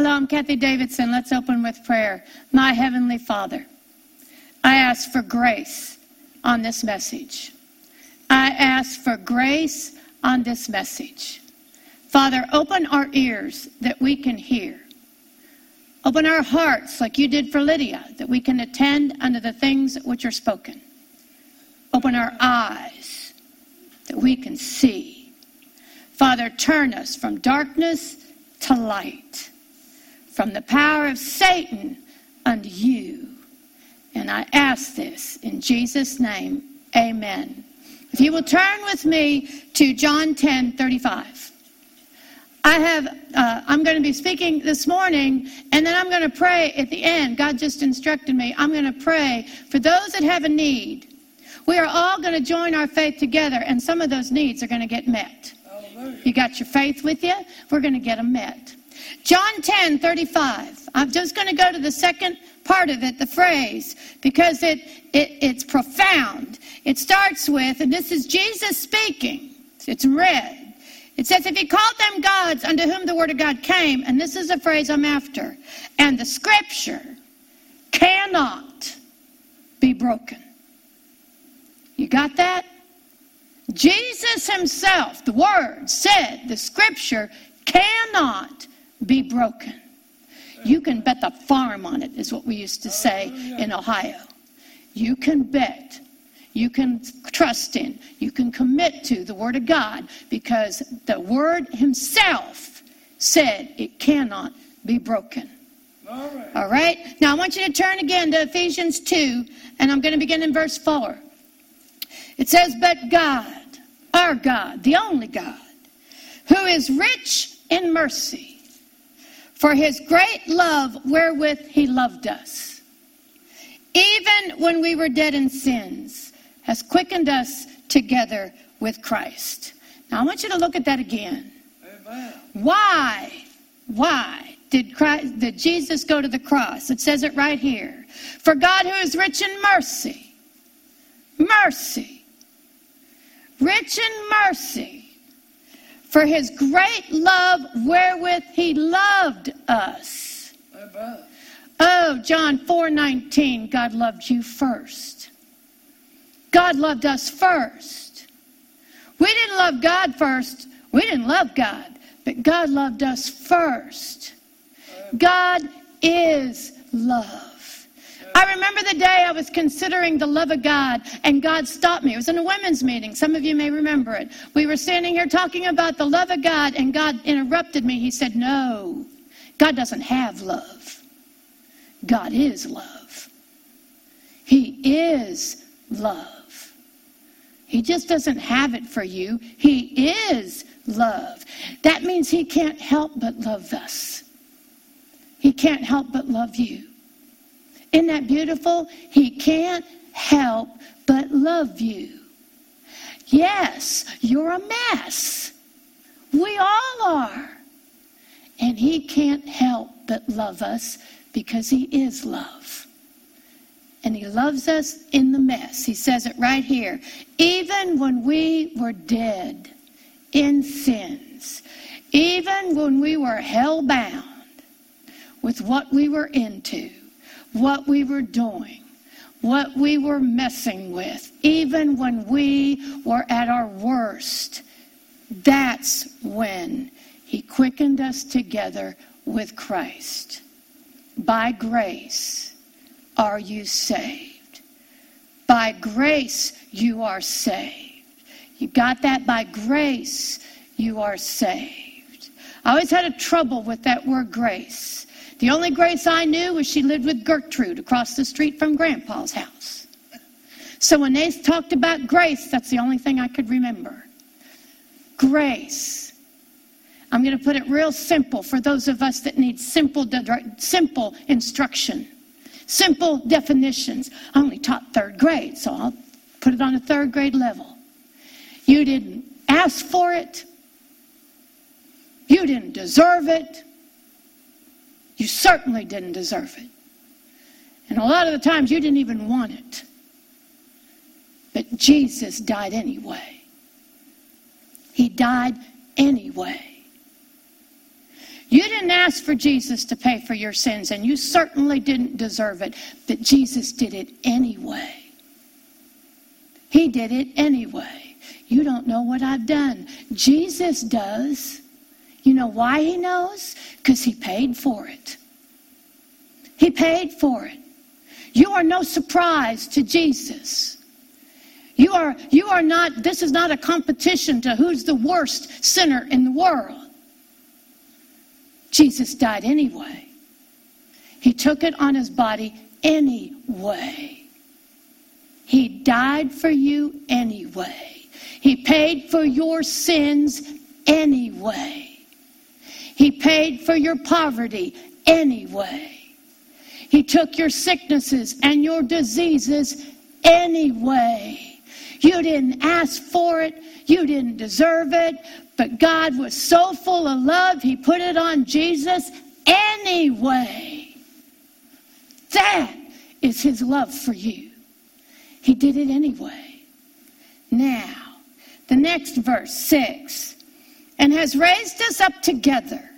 Hello, I'm Kathie Davidson. Let's open with prayer. My Heavenly Father, I ask for grace on this message. I ask for grace on this message. Father, open our ears that we can hear. Open our hearts like you did for Lydia, that we can attend unto the things which are spoken. Open our eyes that we can see. Father, turn us from darkness to light from the power of Satan unto you. And I ask this in Jesus' name. Amen. If you will turn with me to John 10 35. I have, uh, I'm going to be speaking this morning, and then I'm going to pray at the end. God just instructed me. I'm going to pray for those that have a need. We are all going to join our faith together, and some of those needs are going to get met. You got your faith with you? We're going to get them met. John 10 35. I'm just going to go to the second part of it, the phrase, because it, it, it's profound. It starts with, and this is Jesus speaking, it's red. It says, If he called them gods unto whom the word of God came, and this is a phrase I'm after, and the scripture cannot be broken. You got that? Jesus himself, the word, said the scripture cannot be broken. You can bet the farm on it, is what we used to say in Ohio. You can bet. You can trust in. You can commit to the Word of God because the Word Himself said it cannot be broken. All right. All right. Now I want you to turn again to Ephesians 2, and I'm going to begin in verse 4. It says, But God, our God, the only God, who is rich in mercy, for his great love wherewith he loved us, even when we were dead in sins, has quickened us together with Christ. Now I want you to look at that again. Amen. Why? Why did Christ, did Jesus go to the cross? It says it right here. For God who is rich in mercy, mercy, rich in mercy, for his great love wherewith he loved us. Oh, John 4:19, God loved you first. God loved us first. We didn't love God first. We didn't love God, but God loved us first. God is love. I remember the day I was considering the love of God, and God stopped me. It was in a women's meeting. Some of you may remember it. We were standing here talking about the love of God, and God interrupted me. He said, No, God doesn't have love. God is love. He is love. He just doesn't have it for you. He is love. That means He can't help but love us. He can't help but love you. Isn't that beautiful? He can't help but love you. Yes, you're a mess. We all are. And He can't help but love us because He is love. And He loves us in the mess. He says it right here. Even when we were dead in sins, even when we were hell bound with what we were into, what we were doing, what we were messing with, even when we were at our worst. That's when He quickened us together with Christ. By grace are you saved. By grace you are saved. You got that? By grace you are saved. I always had a trouble with that word grace. The only Grace I knew was she lived with Gertrude across the street from Grandpa's house. So when they talked about grace, that's the only thing I could remember. Grace. I'm going to put it real simple for those of us that need simple, simple instruction, simple definitions. I only taught third grade, so I'll put it on a third grade level. You didn't ask for it, you didn't deserve it. You certainly didn't deserve it. And a lot of the times you didn't even want it. But Jesus died anyway. He died anyway. You didn't ask for Jesus to pay for your sins, and you certainly didn't deserve it, but Jesus did it anyway. He did it anyway. You don't know what I've done. Jesus does. You know why he knows? Because he paid for it. He paid for it. You are no surprise to Jesus. You are, you are not, this is not a competition to who's the worst sinner in the world. Jesus died anyway. He took it on his body anyway. He died for you anyway. He paid for your sins anyway. He paid for your poverty anyway. He took your sicknesses and your diseases anyway. You didn't ask for it, you didn't deserve it, but God was so full of love, He put it on Jesus anyway. That is His love for you. He did it anyway. Now, the next verse, 6 and has raised us up together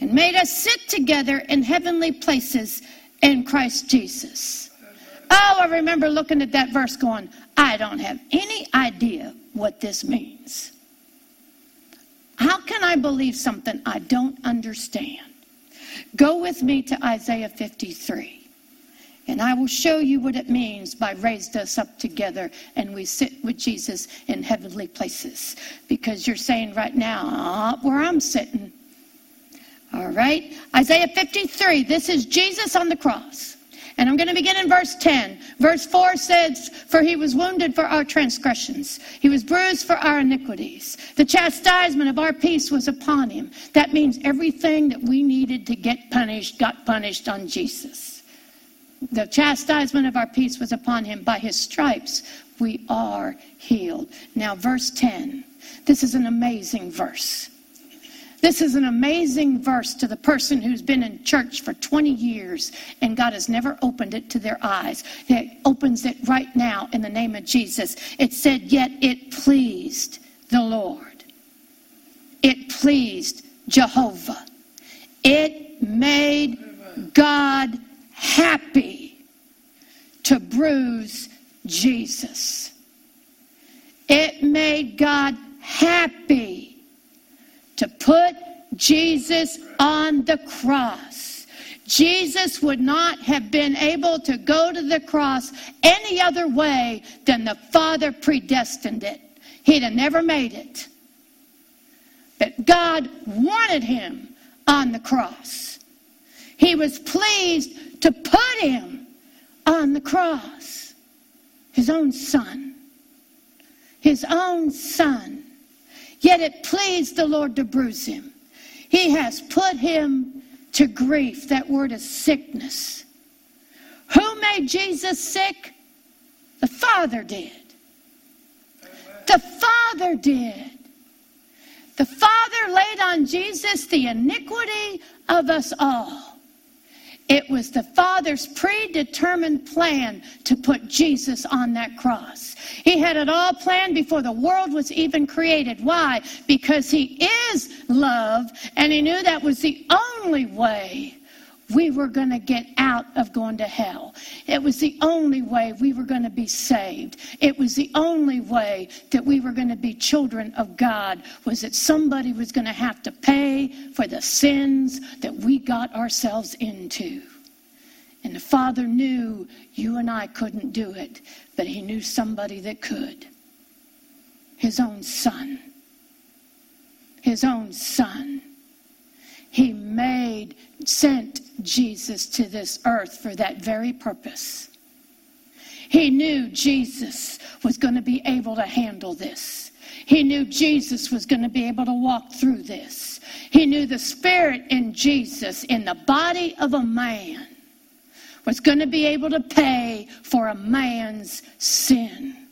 and made us sit together in heavenly places in Christ Jesus. Oh, I remember looking at that verse going, I don't have any idea what this means. How can I believe something I don't understand? Go with me to Isaiah 53, and I will show you what it means by raised us up together and we sit with Jesus in heavenly places. Because you're saying right now, uh, where I'm sitting. All right, Isaiah 53, this is Jesus on the cross. And I'm going to begin in verse 10. Verse 4 says, For he was wounded for our transgressions, he was bruised for our iniquities. The chastisement of our peace was upon him. That means everything that we needed to get punished got punished on Jesus. The chastisement of our peace was upon him. By his stripes we are healed. Now, verse 10. This is an amazing verse. This is an amazing verse to the person who's been in church for 20 years and God has never opened it to their eyes. He opens it right now in the name of Jesus. It said, Yet it pleased the Lord. It pleased Jehovah. It made God happy to bruise Jesus. It made God happy to put Jesus on the cross. Jesus would not have been able to go to the cross any other way than the Father predestined it. He'd have never made it. But God wanted him on the cross. He was pleased to put him on the cross. His own son. His own son Yet it pleased the Lord to bruise him. He has put him to grief. That word is sickness. Who made Jesus sick? The Father did. The Father did. The Father laid on Jesus the iniquity of us all. It was the Father's predetermined plan to put Jesus on that cross. He had it all planned before the world was even created. Why? Because He is love, and He knew that was the only way we were going to get out of going to hell. It was the only way we were going to be saved. It was the only way that we were going to be children of God was that somebody was going to have to pay for the sins that we got ourselves into. And the Father knew you and I couldn't do it, but He knew somebody that could. His own Son. His own Son. He made, sent Jesus to this earth for that very purpose. He knew Jesus was going to be able to handle this. He knew Jesus was going to be able to walk through this. He knew the Spirit in Jesus, in the body of a man, was going to be able to pay for a man's sin.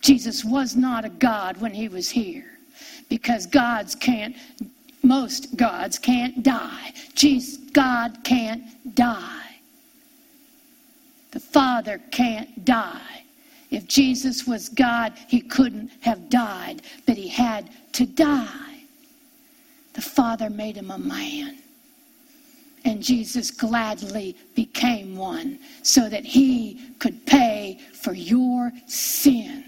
Jesus was not a God when he was here because gods can't most gods can't die. Jesus, God can't die. The Father can't die. If Jesus was God, he couldn't have died, but he had to die. the Father made him a man. And Jesus gladly became one so that he could pay for your sin.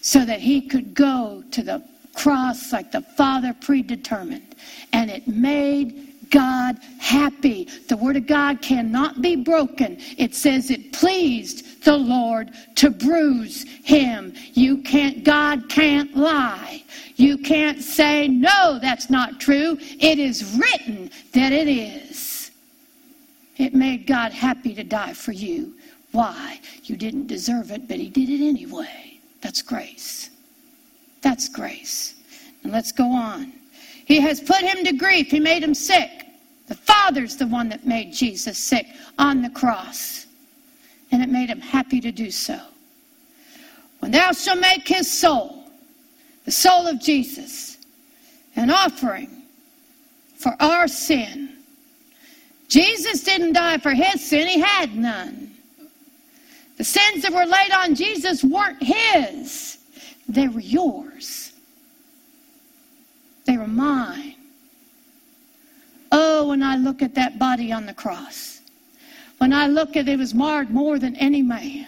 So that he could go to the cross like the Father predetermined. And it made God happy. The Word of God cannot be broken. It says it pleased the Lord to bruise him. You can't, God can't lie. You can't say, no, that's not true. It is written that it is. It made God happy to die for you. Why? You didn't deserve it, but He did it anyway. That's grace. That's grace. And let's go on. He has put him to grief. He made him sick. The Father's the one that made Jesus sick on the cross. And it made him happy to do so. When thou shalt make his soul, the soul of Jesus, an offering for our sin. Jesus didn't die for his sin, he had none. The sins that were laid on Jesus weren't his, they were yours. They were mine. Oh, when I look at that body on the cross, when I look at it, was marred more than any man.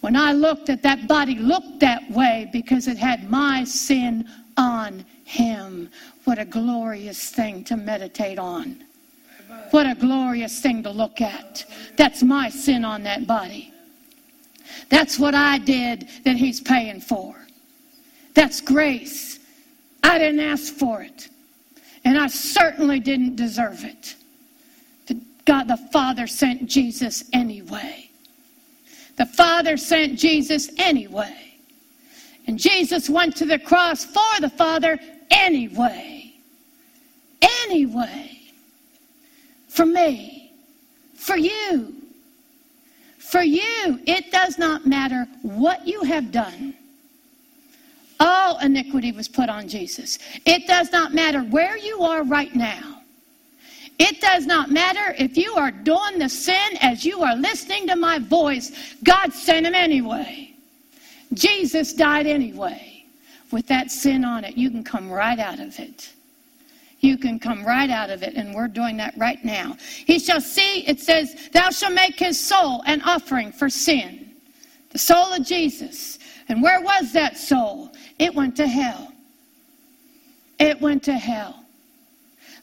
When I looked at that body, looked that way because it had my sin on him. What a glorious thing to meditate on. What a glorious thing to look at. That's my sin on that body. That's what I did that he's paying for. That's grace. I didn't ask for it. And I certainly didn't deserve it. God the Father sent Jesus anyway. The Father sent Jesus anyway. And Jesus went to the cross for the Father anyway. Anyway. For me. For you. For you. It does not matter what you have done. All iniquity was put on Jesus. It does not matter where you are right now. It does not matter if you are doing the sin as you are listening to my voice. God sent him anyway. Jesus died anyway. With that sin on it, you can come right out of it. You can come right out of it, and we're doing that right now. He shall see, it says, Thou shalt make his soul an offering for sin. The soul of Jesus. And where was that soul? It went to hell. It went to hell.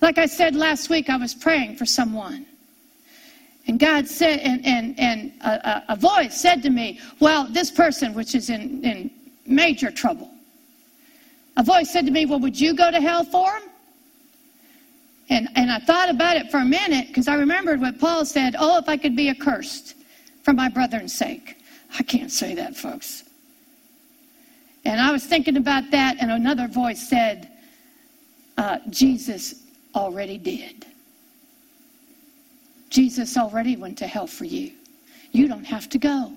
Like I said last week, I was praying for someone. And God said, and, and, and a, a, voice said to me, Well, this person, which is in, in major trouble, a voice said to me, Well, would you go to hell for him? And, and I thought about it for a minute because I remembered what Paul said, Oh, if I could be accursed for my brethren's sake. I can't say that, folks. And I was thinking about that, and another voice said, uh, Jesus already did. Jesus already went to hell for you. You don't have to go.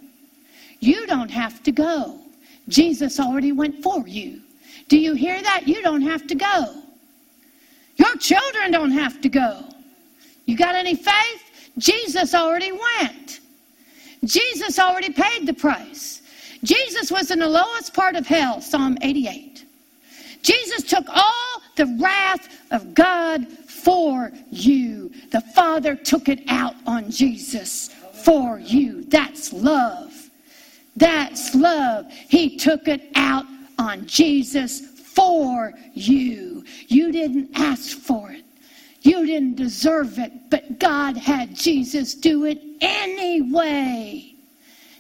You don't have to go. Jesus already went for you. Do you hear that? You don't have to go. Your children don't have to go. You got any faith? Jesus already went. Jesus already paid the price. Jesus was in the lowest part of hell, Psalm 88. Jesus took all the wrath of God for you. The Father took it out on Jesus for you. That's love. That's love. He took it out on Jesus for you. You didn't ask for it. You didn't deserve it, but God had Jesus do it anyway.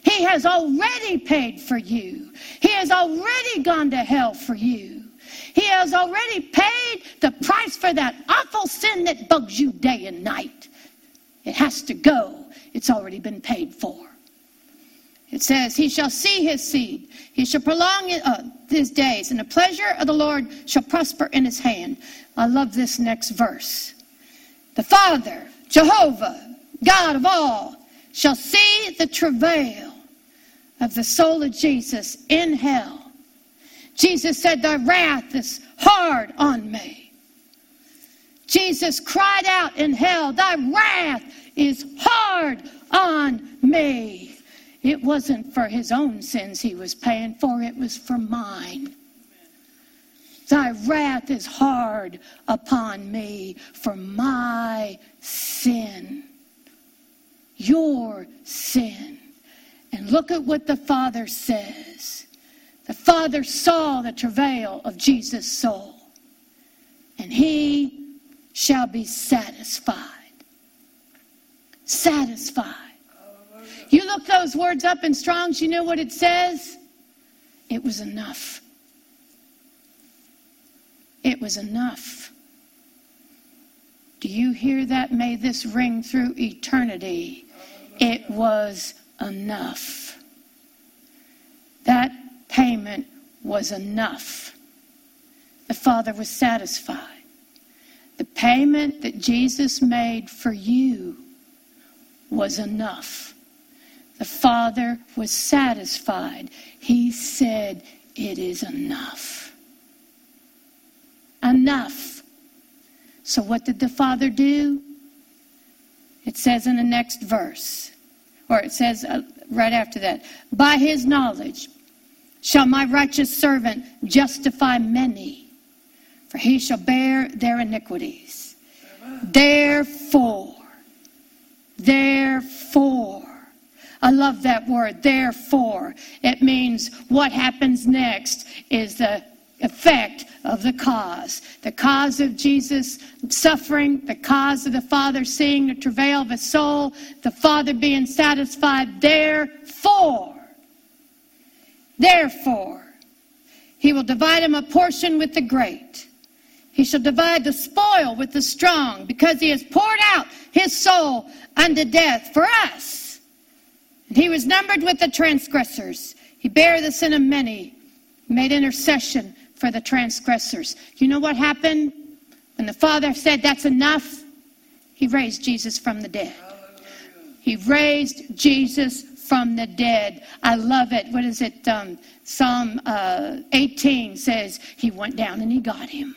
He has already paid for you. He has already gone to hell for you. He has already paid the price for that awful sin that bugs you day and night. It has to go. It's already been paid for. It says, He shall see his seed. He shall prolong uh, his days, and the pleasure of the Lord shall prosper in his hand. I love this next verse. The Father, Jehovah, God of all, shall see the travail of the soul of Jesus in hell. Jesus said, Thy wrath is hard on me. Jesus cried out in hell, Thy wrath is hard on me. It wasn't for his own sins he was paying for, it was for mine. Thy wrath is hard upon me for my sin. Your sin. And look at what the Father says. The Father saw the travail of Jesus' soul, and he shall be satisfied. Satisfied. You look those words up in Strong's, you know what it says? It was enough. It was enough. Do you hear that? May this ring through eternity. It was enough. That payment was enough. The Father was satisfied. The payment that Jesus made for you was enough. The Father was satisfied. He said, It is enough. Enough. So, what did the Father do? It says in the next verse, or it says uh, right after that, by his knowledge shall my righteous servant justify many, for he shall bear their iniquities. Therefore, therefore, I love that word, therefore. It means what happens next is the effect of the cause. The cause of Jesus' suffering, the cause of the Father seeing the travail of his soul, the Father being satisfied. Therefore, therefore, he will divide him a portion with the great. He shall divide the spoil with the strong, because he has poured out his soul unto death for us. He was numbered with the transgressors. He bare the sin of many, made intercession for the transgressors. You know what happened? When the Father said, That's enough, He raised Jesus from the dead. He raised Jesus from the dead. I love it. What is it? Um, Psalm uh, 18 says, He went down and He got him.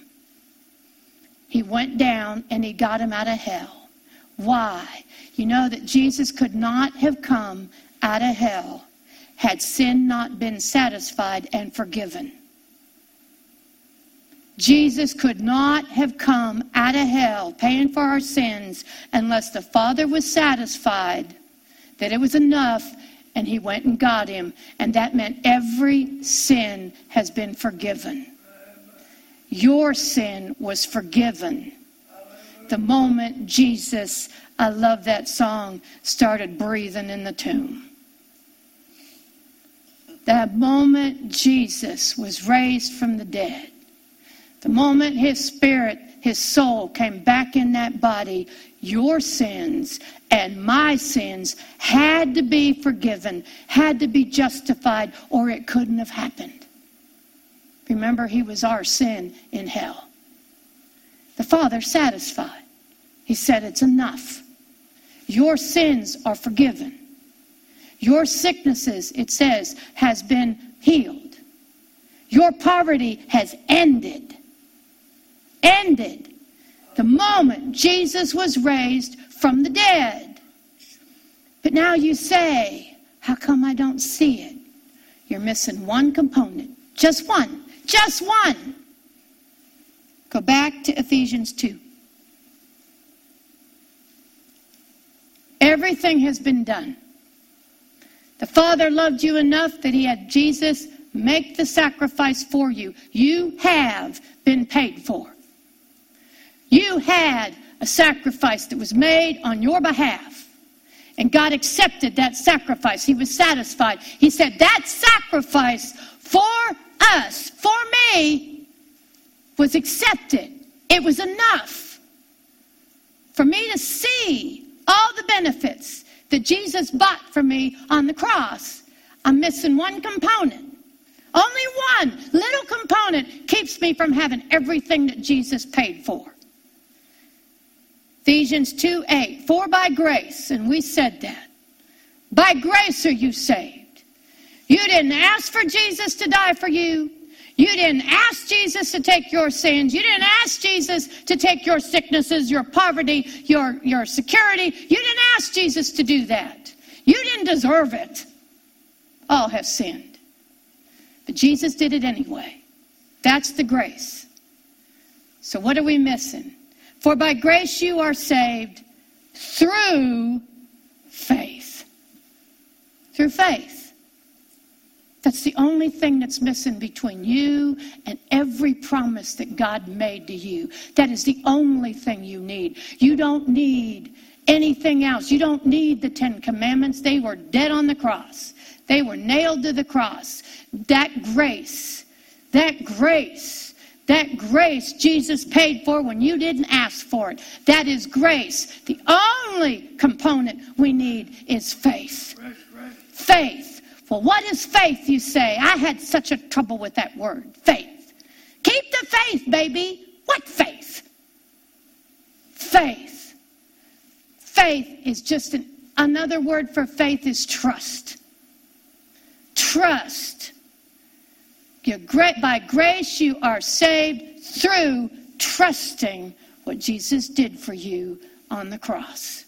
He went down and He got him out of hell. Why? You know that Jesus could not have come out of hell had sin not been satisfied and forgiven. Jesus could not have come out of hell paying for our sins unless the Father was satisfied that it was enough and he went and got him. And that meant every sin has been forgiven. Your sin was forgiven. The moment Jesus, I love that song, started breathing in the tomb. That moment Jesus was raised from the dead the moment his spirit, his soul came back in that body, your sins and my sins had to be forgiven, had to be justified, or it couldn't have happened. Remember, he was our sin in hell. The Father satisfied. He said, It's enough. Your sins are forgiven. Your sicknesses, it says, has been healed. Your poverty has ended ended the moment Jesus was raised from the dead. But now you say, How come I don't see it? You're missing one component. Just one. Just one. Go back to Ephesians 2. Everything has been done. The Father loved you enough that He had Jesus make the sacrifice for you. You have been paid for. You had a sacrifice that was made on your behalf. And God accepted that sacrifice. He was satisfied. He said, That sacrifice for us, for me, was accepted. It was enough for me to see all the benefits that Jesus bought for me on the cross. I'm missing one component. Only one little component keeps me from having everything that Jesus paid for. Ephesians 2 8. For by grace, and we said that. By grace are you saved. You didn't ask for Jesus to die for you. You didn't ask Jesus to take your sins. You didn't ask Jesus to take your sicknesses, your poverty, your, your security. You didn't ask Jesus to do that. You didn't deserve it. All have sinned. But Jesus did it anyway. That's the grace. So, what are we missing? For by grace you are saved through faith. Through faith. That's the only thing that's missing between you and every promise that God made to you. That is the only thing you need. You don't need anything else. You don't need the Ten Commandments. They were dead on the cross, they were nailed to the cross. That grace, that grace that grace Jesus paid for when you didn't ask for it. That is grace. The only component we need is faith. Faith. Well, what is faith, you say? I had such a trouble with that word, faith. Keep the faith, baby. What faith? Faith. Faith is just an, another word for faith is trust. Trust. You're great, by grace, you are saved through trusting what Jesus did for you on the cross.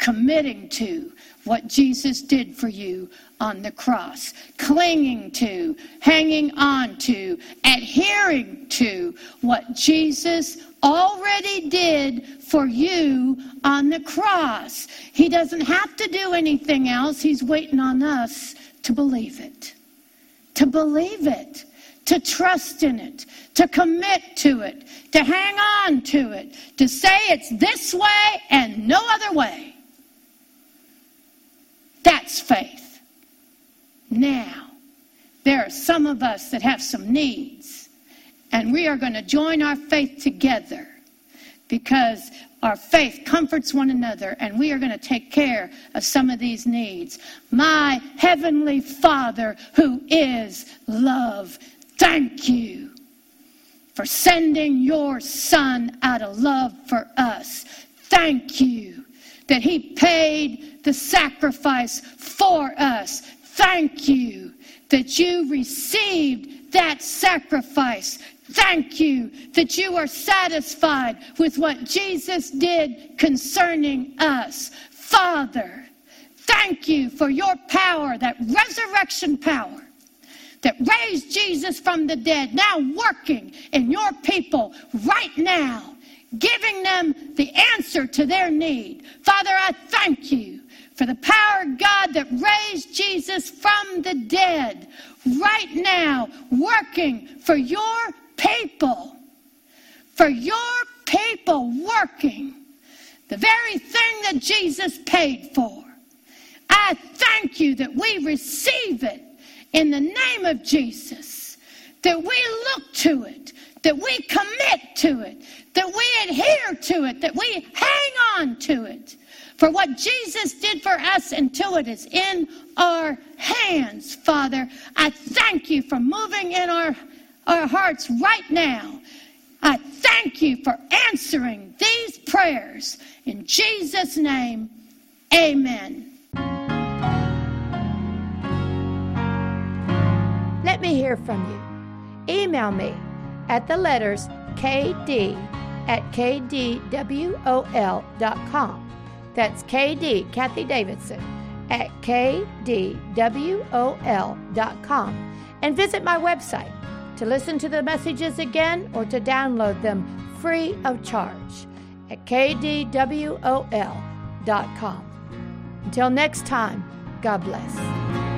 Committing to what Jesus did for you on the cross. Clinging to, hanging on to, adhering to what Jesus already did for you on the cross. He doesn't have to do anything else. He's waiting on us to believe it. To believe it to trust in it, to commit to it, to hang on to it, to say it's this way and no other way. That's faith. Now, there are some of us that have some needs, and we are going to join our faith together because our faith comforts one another, and we are going to take care of some of these needs. My heavenly Father, who is love, Thank you for sending your son out of love for us. Thank you that he paid the sacrifice for us. Thank you that you received that sacrifice. Thank you that you are satisfied with what Jesus did concerning us. Father, thank you for your power, that resurrection power that raised Jesus from the dead, now working in your people right now, giving them the answer to their need. Father, I thank you for the power of God that raised Jesus from the dead right now, working for your people. For your people working the very thing that Jesus paid for. I thank you that we receive it in the name of Jesus, that we look to it, that we commit to it, that we adhere to it, that we hang on to it for what Jesus did for us until it is in our hands, Father. I thank you for moving in our, our hearts right now. I thank you for answering these prayers. In Jesus' name, amen. Let me hear from you. Email me at the letters kd at kdwol.com. That's KD, Kathie Davidson, at kdwol.com. And visit my website to listen to the messages again or to download them free of charge at kdwol.com. Until next time, God bless.